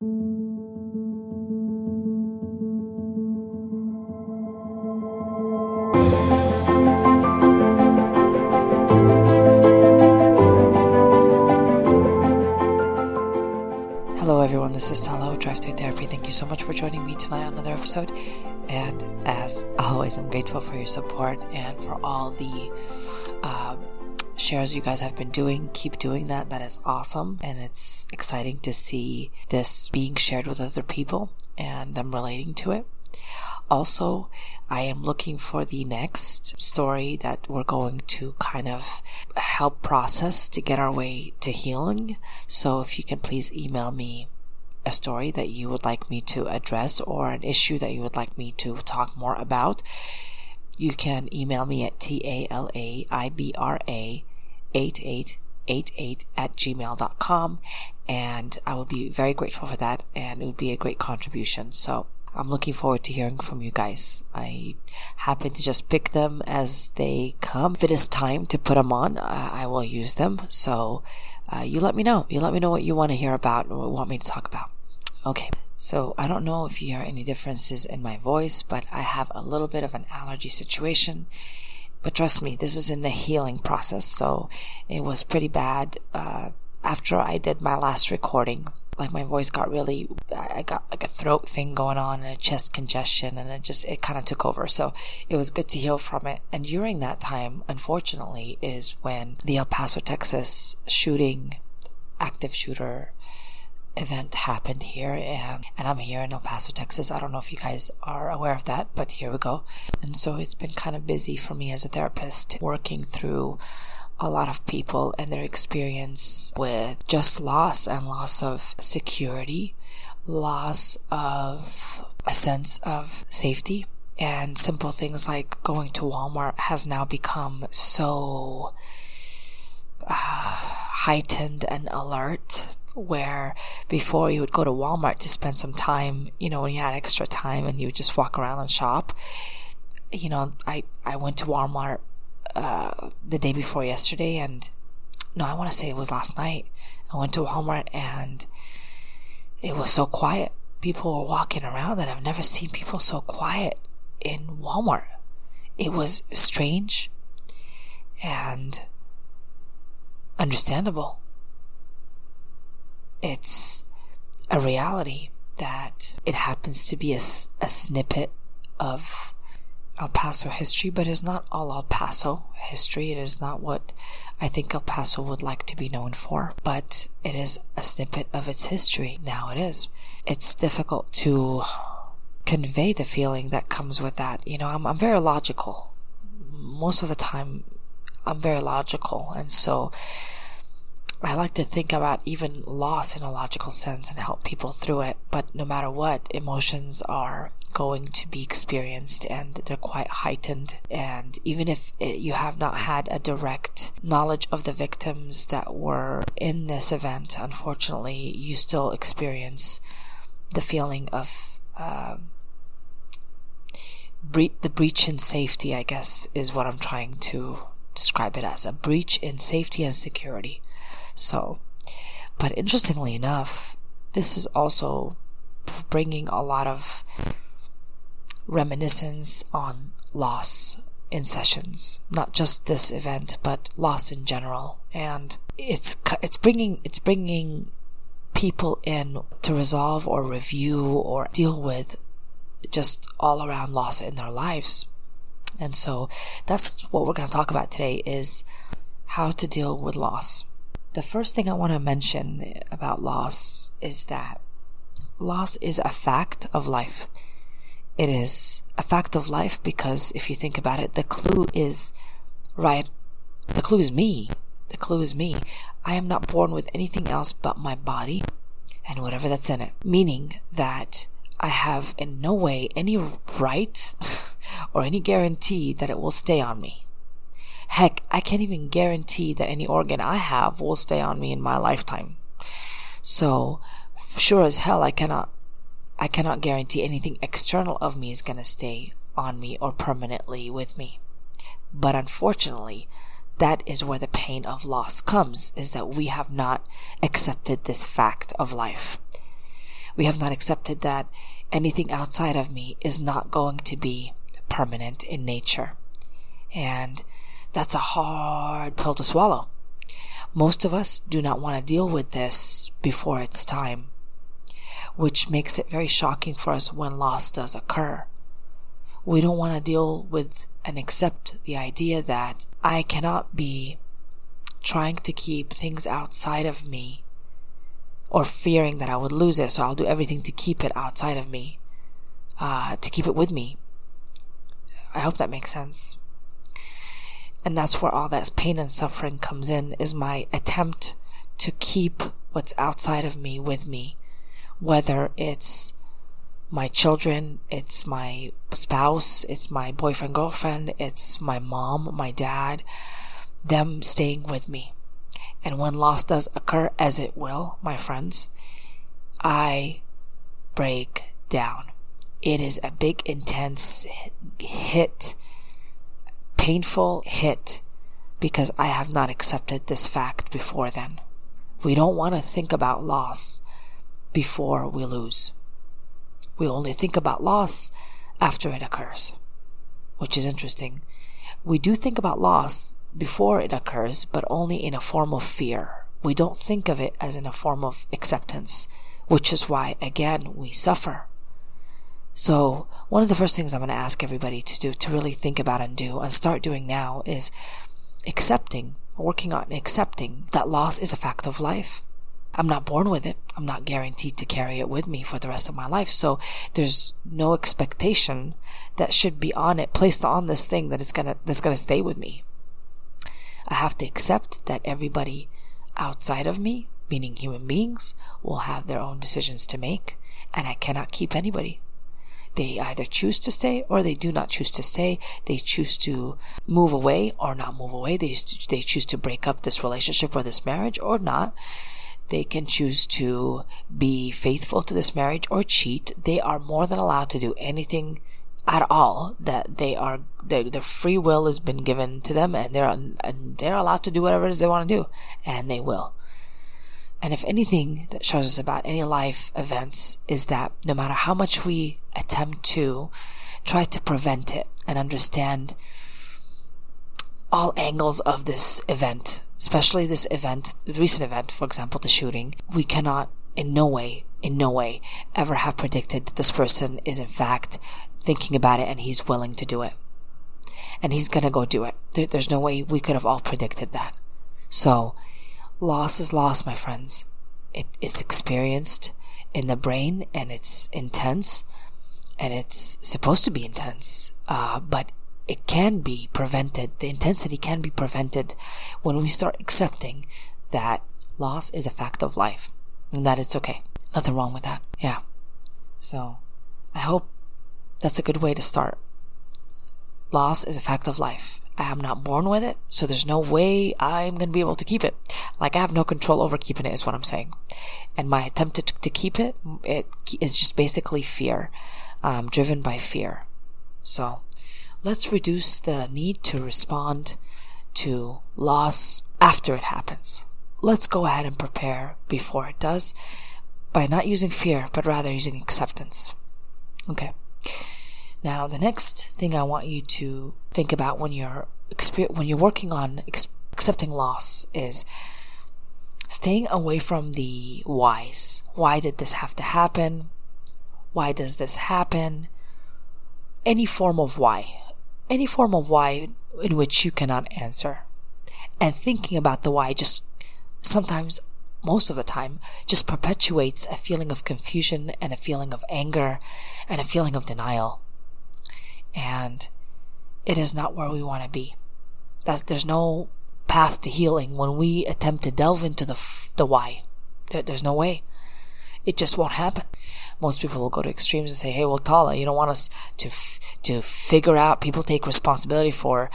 Hello, everyone. This is Tala, Drive Through Therapy. Thank you so much for joining me tonight on another episode. And as always, I'm grateful for your support and for all the um, shares you guys have been doing. Keep doing that. That is awesome. And it's exciting to see this being shared with other people and them relating to it. Also, I am looking for the next story that we're going to kind of help process to get our way to healing. So if you can please email me a story that you would like me to address or an issue that you would like me to talk more about, you can email me at t-a-l-a-i-b-r-a 8888 at gmail.com and I would be very grateful for that and it would be a great contribution. So I'm looking forward to hearing from you guys. I happen to just pick them as they come. If it is time to put them on, I will use them. So uh, you let me know. You let me know what you want to hear about or want me to talk about. Okay. So I don't know if you hear any differences in my voice, but I have a little bit of an allergy situation. But trust me, this is in the healing process. So it was pretty bad uh, after I did my last recording like my voice got really I got like a throat thing going on and a chest congestion and it just it kind of took over so it was good to heal from it and during that time unfortunately is when the El Paso Texas shooting active shooter event happened here and and I'm here in El Paso, Texas. I don't know if you guys are aware of that, but here we go. And so it's been kind of busy for me as a therapist working through a lot of people and their experience with just loss and loss of security, loss of a sense of safety. And simple things like going to Walmart has now become so uh, heightened and alert where before you would go to Walmart to spend some time, you know, when you had extra time and you would just walk around and shop. You know, I, I went to Walmart uh, the day before yesterday, and no, I want to say it was last night. I went to Walmart and it was so quiet. People were walking around that I've never seen people so quiet in Walmart. It was strange and understandable. It's a reality that it happens to be a, a snippet of El Paso history, but it's not all El Paso history. It is not what I think El Paso would like to be known for, but it is a snippet of its history. Now it is. It's difficult to convey the feeling that comes with that. You know, I'm, I'm very logical. Most of the time, I'm very logical. And so I like to think about even loss in a logical sense and help people through it. But no matter what, emotions are going to be experienced and they're quite heightened. And even if it, you have not had a direct knowledge of the victims that were in this event, unfortunately, you still experience the feeling of um, bre- the breach in safety, I guess, is what I'm trying to describe it as a breach in safety and security. So, but interestingly enough, this is also bringing a lot of reminiscence on loss in sessions, not just this event, but loss in general. And it's it's bringing it's bringing people in to resolve or review or deal with just all around loss in their lives. And so that's what we're going to talk about today is how to deal with loss. The first thing I want to mention about loss is that loss is a fact of life. It is a fact of life because if you think about it, the clue is right. The clue is me. The clue is me. I am not born with anything else but my body and whatever that's in it. Meaning that I have in no way any right or any guarantee that it will stay on me. Heck, I can't even guarantee that any organ I have will stay on me in my lifetime. So, sure as hell, I cannot I cannot guarantee anything external of me is to stay on me or permanently with me. But unfortunately, that is where the pain of loss comes, is that we have not accepted this fact of life. We have not accepted that anything outside of me is not going to be permanent in nature. And that's a hard pill to swallow. Most of us do not want to deal with this before it's time, which makes it very shocking for us when loss does occur. We don't want to deal with and accept the idea that I cannot be trying to keep things outside of me or fearing that I would lose it, so I'll do everything to keep it outside of me, uh, to keep it with me. I hope that makes sense. And that's where all that pain and suffering comes in, is my attempt to keep what's outside of me with me, whether it's my children, it's my spouse, it's my boyfriend, girlfriend, it's my mom, my dad, them staying with me. And when loss does occur, as it will, my friends, I break down. It is a big, intense hit, painful hit, because I have not accepted this fact before then. We don't want to think about loss before we lose. We only think about loss after it occurs, which is interesting. We do think about loss before it occurs, but only in a form of fear. We don't think of it as in a form of acceptance, which is why, again, we suffer. So, one of the first things I'm going to ask everybody to do, to really think about and do, and start doing now, is accepting, working on accepting that loss is a fact of life. I'm not born with it. I'm not guaranteed to carry it with me for the rest of my life. So there's no expectation that should be on it, placed on this thing that it's gonna, that's gonna stay with me. I have to accept that everybody outside of me, meaning human beings, will have their own decisions to make, and I cannot keep anybody. They either choose to stay or they do not choose to stay. They choose to move away or not move away. They, they choose to break up this relationship or this marriage or not. They can choose to be faithful to this marriage or cheat. They are more than allowed to do anything at all that they are their, their free will has been given to them and they're and they're allowed to do whatever it is they want to do and they will and if anything that shows us about any life events is that no matter how much we attempt to try to prevent it and understand all angles of this event especially this event recent event for example the shooting we cannot in no way in no way ever have predicted that this person is in fact thinking about it and he's willing to do it. And he's gonna go do it. There, there's no way we could have all predicted that. So, loss is loss, my friends. It, it's experienced in the brain and it's intense and it's supposed to be intense. Uh, but it can be prevented. The intensity can be prevented when we start accepting that loss is a fact of life and that it's okay. Nothing wrong with that. Yeah. So I hope that's a good way to start. Loss is a fact of life. I am not born with it, so there's no way I'm going to be able to keep it. Like I have no control over keeping it is what I'm saying. And my attempt to, to keep it, it is just basically fear, um, driven by fear. So let's reduce the need to respond to loss after it happens. Let's go ahead and prepare before it does by not using fear, but rather using acceptance. Okay. Now, the next thing I want you to think about when you're when you're working on accepting loss is staying away from the whys. Why did this have to happen? Why does this happen? Any form of why. Any form of why in which you cannot answer. And thinking about the why just sometimes most of the time, just perpetuates a feeling of confusion and a feeling of anger and a feeling of denial. And it is not where we want to be. That's, there's no path to healing when we attempt to delve into the, the why. There, there's no way. It just won't happen. Most people will go to extremes and say, "Hey, well, Tala, you don't want us to f- to figure out. People take responsibility for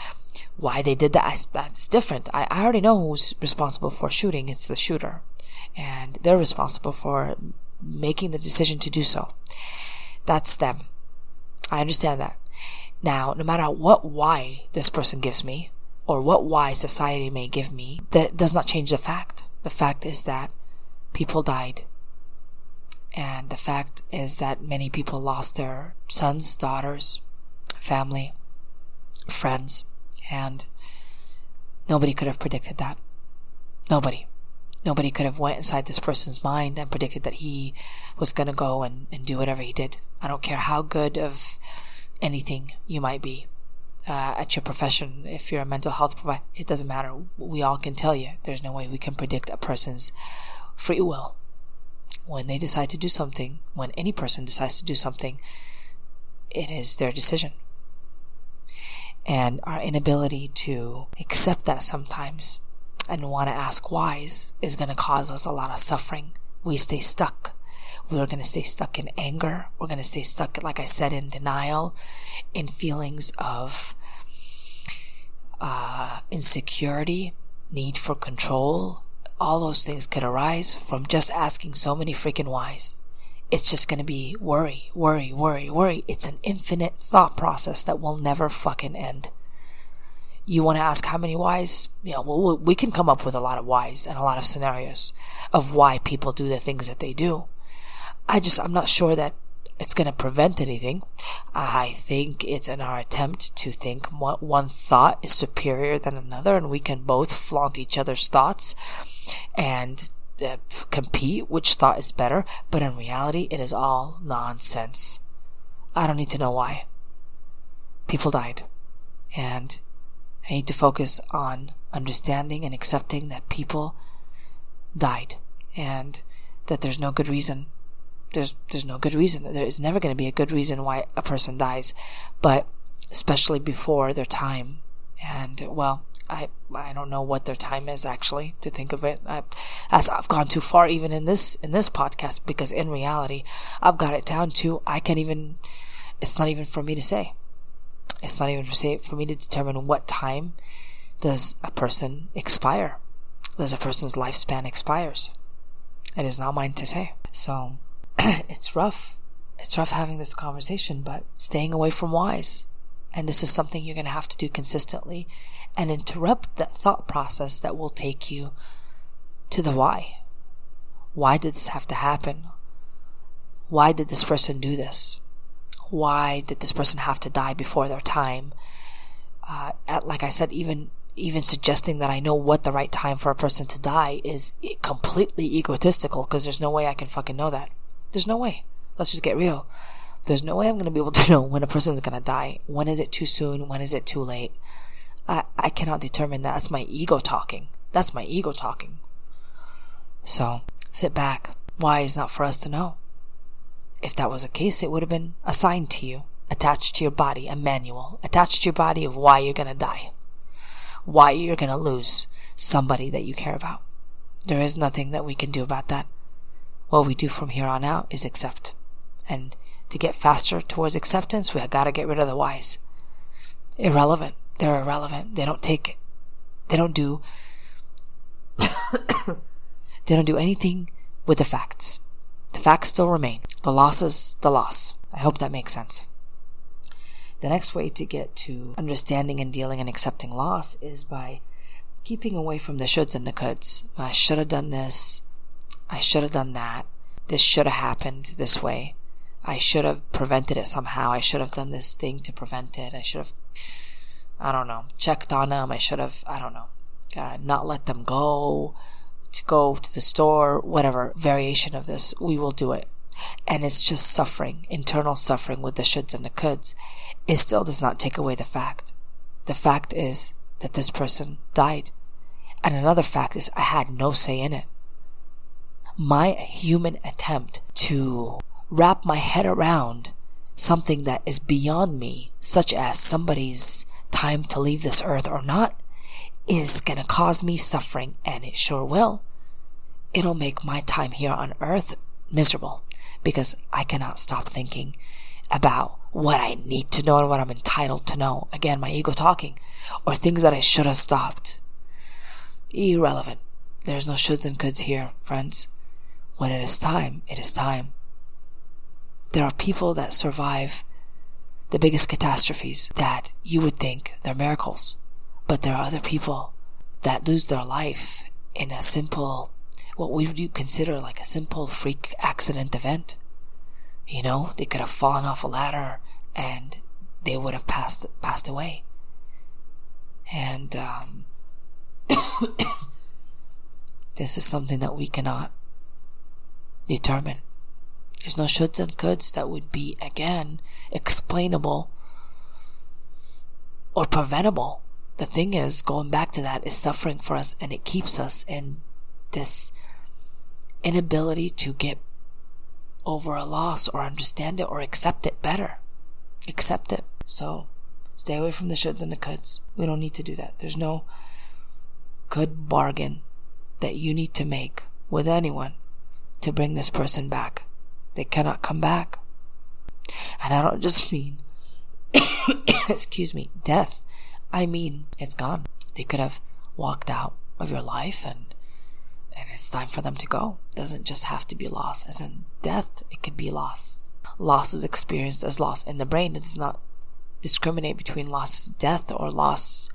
why they did that. That's different. I, I already know who's responsible for shooting. It's the shooter and they're responsible for making the decision to do so. That's them. I understand that. Now, no matter what why this person gives me, or what why society may give me, that does not change the fact. The fact is that people died. And the fact is that many people lost their sons, daughters, family, friends, and nobody could have predicted that. Nobody. Nobody could have went inside this person's mind and predicted that he was going to go and, and do whatever he did. I don't care how good of anything you might be uh, at your profession. If you're a mental health provider, it doesn't matter. We all can tell you there's no way we can predict a person's free will. When they decide to do something, when any person decides to do something, it is their decision. And our inability to accept that sometimes and want to ask whys is going to cause us a lot of suffering. We stay stuck. We're going to stay stuck in anger. We're going to stay stuck, like I said, in denial, in feelings of uh, insecurity, need for control. All those things could arise from just asking so many freaking whys. It's just to be worry, worry, worry, worry. It's an infinite thought process that will never fucking end you want to ask how many whys? You know, well, we can come up with a lot of whys and a lot of scenarios of why people do the things that they do. I just, I'm not sure that it's going to prevent anything. I think it's in our attempt to think one thought is superior than another and we can both flaunt each other's thoughts and uh, compete which thought is better, but in reality, it is all nonsense. I don't need to know why. People died. And I need to focus on understanding and accepting that people died and that there's no good reason. There's, there's no good reason. There is never going to be a good reason why a person dies, but especially before their time. And well, I, I don't know what their time is actually to think of it. I, as I've gone too far even in this, in this podcast because in reality, I've got it down to I can't even, it's not even for me to say it's not even for say for me to determine what time does a person expire. Does a person's lifespan expires? It is not mine to say. So it's rough. It's rough having this conversation, but staying away from whys. And this is something you're going to have to do consistently and interrupt that thought process that will take you to the why. Why did this have to happen? Why did this person do this? why did this person have to die before their time? Uh, at, like I said, even even suggesting that I know what the right time for a person to die is completely egotistical because there's no way I can fucking know that. There's no way. Let's just get real. There's no way I'm going to be able to know when a person's going to die. When is it too soon? When is it too late? I, I cannot determine that. That's my ego talking. That's my ego talking. So, sit back. Why is not for us to know? If that was the case, it would have been assigned to you, attached to your body, a manual, attached to your body of why you're going to die, why you're going to lose somebody that you care about. There is nothing that we can do about that. What we do from here on out is accept. And to get faster towards acceptance, we have got to get rid of the whys. Irrelevant. They're irrelevant. They don't take, it. they don't do, they don't do anything with the facts. The facts still remain. The loss is the loss. I hope that makes sense. The next way to get to understanding and dealing and accepting loss is by keeping away from the shoulds and the coulds. I should have done this. I should have done that. This should have happened this way. I should have prevented it somehow. I should have done this thing to prevent it. I should have, I don't know, checked on them. I should have, I don't know, uh, not let them go to go to the store, whatever variation of this, we will do it. And it's just suffering, internal suffering with the shoulds and the coulds. It still does not take away the fact. The fact is that this person died. And another fact is I had no say in it. My human attempt to wrap my head around something that is beyond me, such as somebody's time to leave this earth or not, is going to cause me suffering, and it sure will. It'll make my time here on earth miserable because I cannot stop thinking about what I need to know and what I'm entitled to know. Again, my ego talking, or things that I should have stopped. Irrelevant. There's no shoulds and coulds here, friends. When it is time, it is time. There are people that survive the biggest catastrophes that you would think they're miracles. But there are other people that lose their life in a simple what we would consider like a simple freak accident event. You know, they could have fallen off a ladder and they would have passed passed away. And um, this is something that we cannot determine. There's no shoulds and coulds that would be again explainable or preventable. The thing is, going back to that is suffering for us and it keeps us in this inability to get over a loss or understand it or accept it better. Accept it. So stay away from the shoulds and the coulds. We don't need to do that. There's no good bargain that you need to make with anyone to bring this person back. They cannot come back. And I don't just mean, excuse me, death. I mean, it's gone. They could have walked out of your life and and it's time for them to go. It doesn't just have to be loss. As in death, it could be loss. Loss is experienced as loss in the brain. It does not discriminate between loss death or loss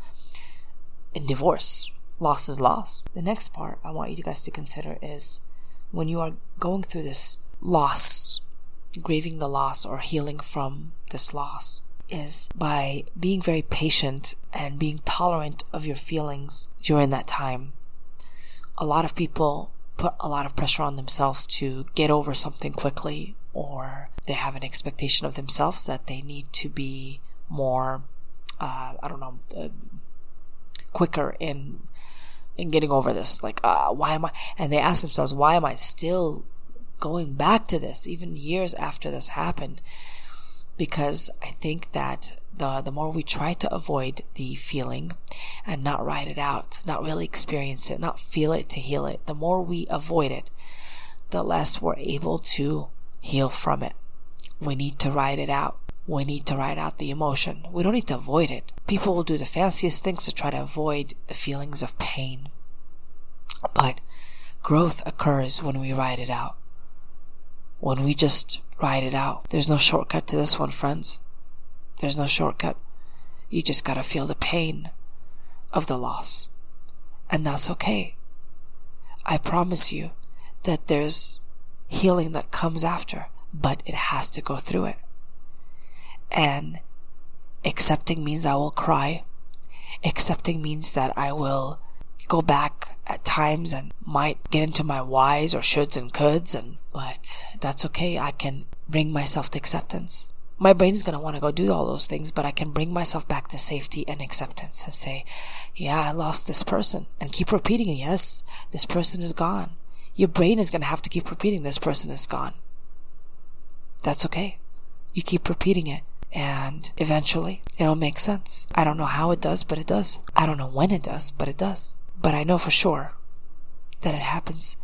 in divorce. Loss is loss. The next part I want you guys to consider is when you are going through this loss, grieving the loss or healing from this loss, is by being very patient and being tolerant of your feelings during that time a lot of people put a lot of pressure on themselves to get over something quickly, or they have an expectation of themselves that they need to be more, uh, I don't know, uh, quicker in in getting over this. Like, uh, why am I? And they ask themselves, why am I still going back to this, even years after this happened? Because I think that the the more we try to avoid the feeling and not write it out, not really experience it, not feel it to heal it, the more we avoid it, the less we're able to heal from it. We need to write it out. We need to write out the emotion. We don't need to avoid it. People will do the fanciest things to try to avoid the feelings of pain. But growth occurs when we write it out. When we just ride it out. There's no shortcut to this one, friends. There's no shortcut. You just gotta feel the pain of the loss. And that's okay. I promise you that there's healing that comes after, but it has to go through it. And accepting means I will cry. Accepting means that I will go back at times and might get into my whys or shoulds and coulds and but that's okay. I can bring myself to acceptance my brain's going to want to go do all those things, but I can bring myself back to safety and acceptance and say, yeah, I lost this person and keep repeating, yes, this person is gone. Your brain is going to have to keep repeating, this person is gone. That's okay. You keep repeating it and eventually it'll make sense. I don't know how it does, but it does. I don't know when it does, but it does. But I know for sure that it happens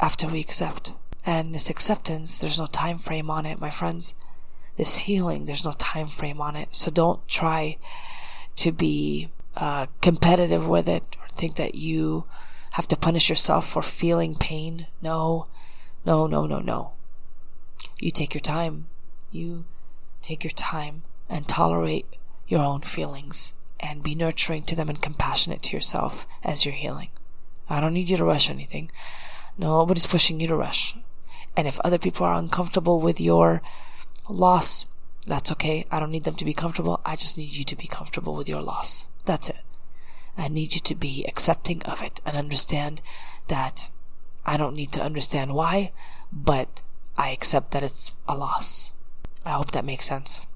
after we accept. And this acceptance, there's no time frame on it, my friends this healing. There's no time frame on it. So don't try to be uh, competitive with it or think that you have to punish yourself for feeling pain. No, no, no, no, no. You take your time. You take your time and tolerate your own feelings and be nurturing to them and compassionate to yourself as you're healing. I don't need you to rush anything. Nobody's pushing you to rush. And if other people are uncomfortable with your loss, that's okay. I don't need them to be comfortable. I just need you to be comfortable with your loss. That's it. I need you to be accepting of it and understand that I don't need to understand why, but I accept that it's a loss. I hope that makes sense.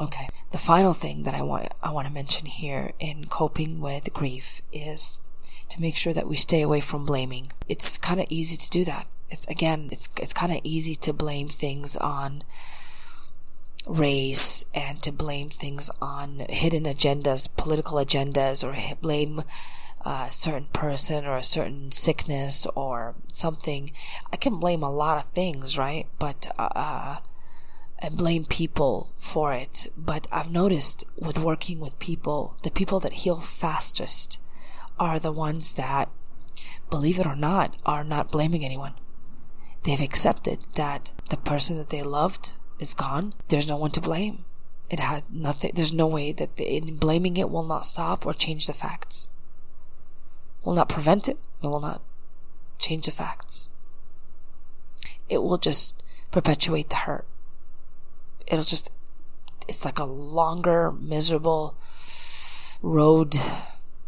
Okay. The final thing that I want I want to mention here in coping with grief is to make sure that we stay away from blaming. It's kind of easy to do that. It's again, it's it's kind of easy to blame things on race and to blame things on hidden agendas, political agendas, or blame a certain person or a certain sickness or something. I can blame a lot of things, right? But, uh, and blame people for it. But I've noticed with working with people, the people that heal fastest are the ones that, believe it or not, are not blaming anyone. They've accepted that the person that they loved is gone, there's no one to blame. It had nothing, there's no way that the, blaming it will not stop or change the facts. Will not prevent it. It will not change the facts. It will just perpetuate the hurt. It'll just, it's like a longer, miserable road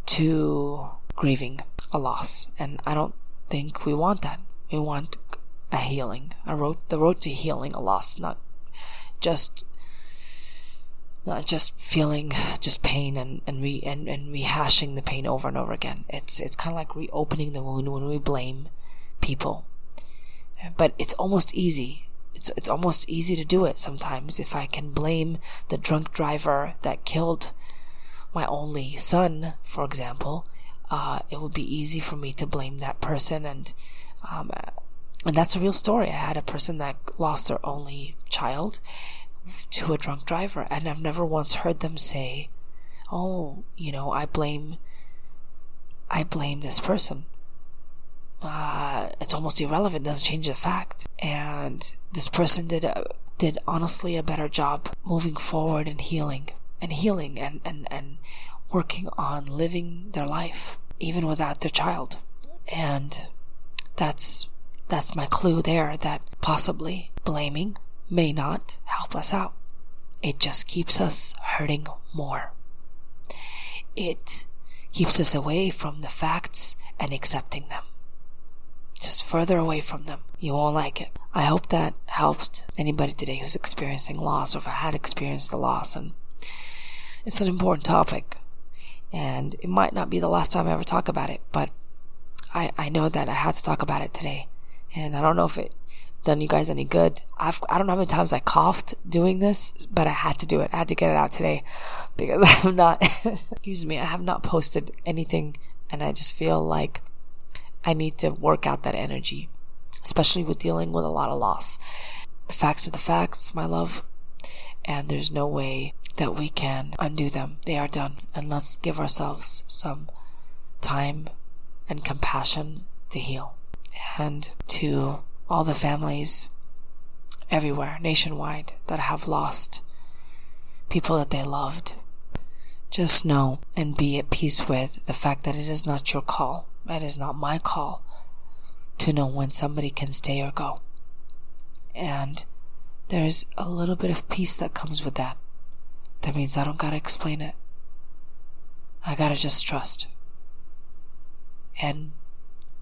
to grieving a loss. And I don't think we want that. We want a healing, a road, the road to healing a loss, not just not just feeling just pain and and re and, and rehashing the pain over and over again. It's it's kind of like reopening the wound when we blame people. But it's almost easy. It's it's almost easy to do it sometimes if I can blame the drunk driver that killed my only son, for example. Uh, it would be easy for me to blame that person and um, and that's a real story. I had a person that lost their only child to a drunk driver, and I've never once heard them say, "Oh, you know, I blame, I blame this person." Uh, it's almost irrelevant. Doesn't change the fact. And this person did a, did honestly a better job moving forward and healing and healing and and and working on living their life even without their child. And that's that's my clue there that possibly blaming may not help us out. It just keeps us hurting more. It keeps us away from the facts and accepting them. Just further away from them. You won't like it. I hope that helped anybody today who's experiencing loss or had experienced a loss. And it's an important topic. And it might not be the last time I ever talk about it, but I, I know that I had to talk about it today. And I don't know if it done you guys any good. I've, I don't know how many times I coughed doing this, but I had to do it. I had to get it out today because I have not, excuse me, I have not posted anything and I just feel like I need to work out that energy, especially with dealing with a lot of loss. The facts are the facts, my love, and there's no way that we can undo them. They are done, and let's give ourselves some time and compassion to heal and to all the families everywhere, nationwide, that have lost people that they loved. Just know and be at peace with the fact that it is not your call. It is not my call to know when somebody can stay or go. And there's a little bit of peace that comes with that. That means I don't gotta explain it. I gotta just trust and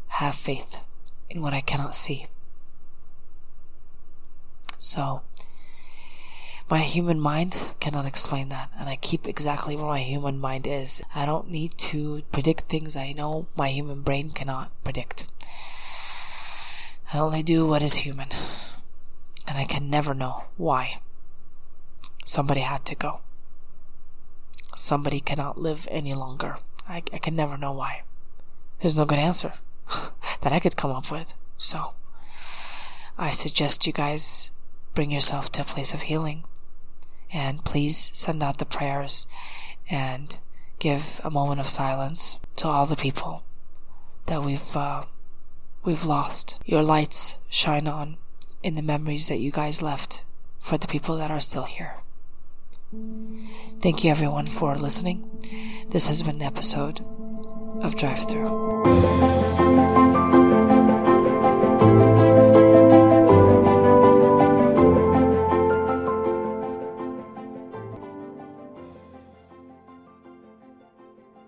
have faith in what I cannot see. So, my human mind cannot explain that, and I keep exactly where my human mind is. I don't need to predict things I know my human brain cannot predict. I only do what is human, and I can never know why somebody had to go. Somebody cannot live any longer. I, I can never know why. There's no good answer that I could come up with. So, I suggest you guys bring yourself to a place of healing. And please send out the prayers and give a moment of silence to all the people that we've uh, we've lost. Your lights shine on in the memories that you guys left for the people that are still here. Thank you everyone for listening. This has been an episode of Drive Through.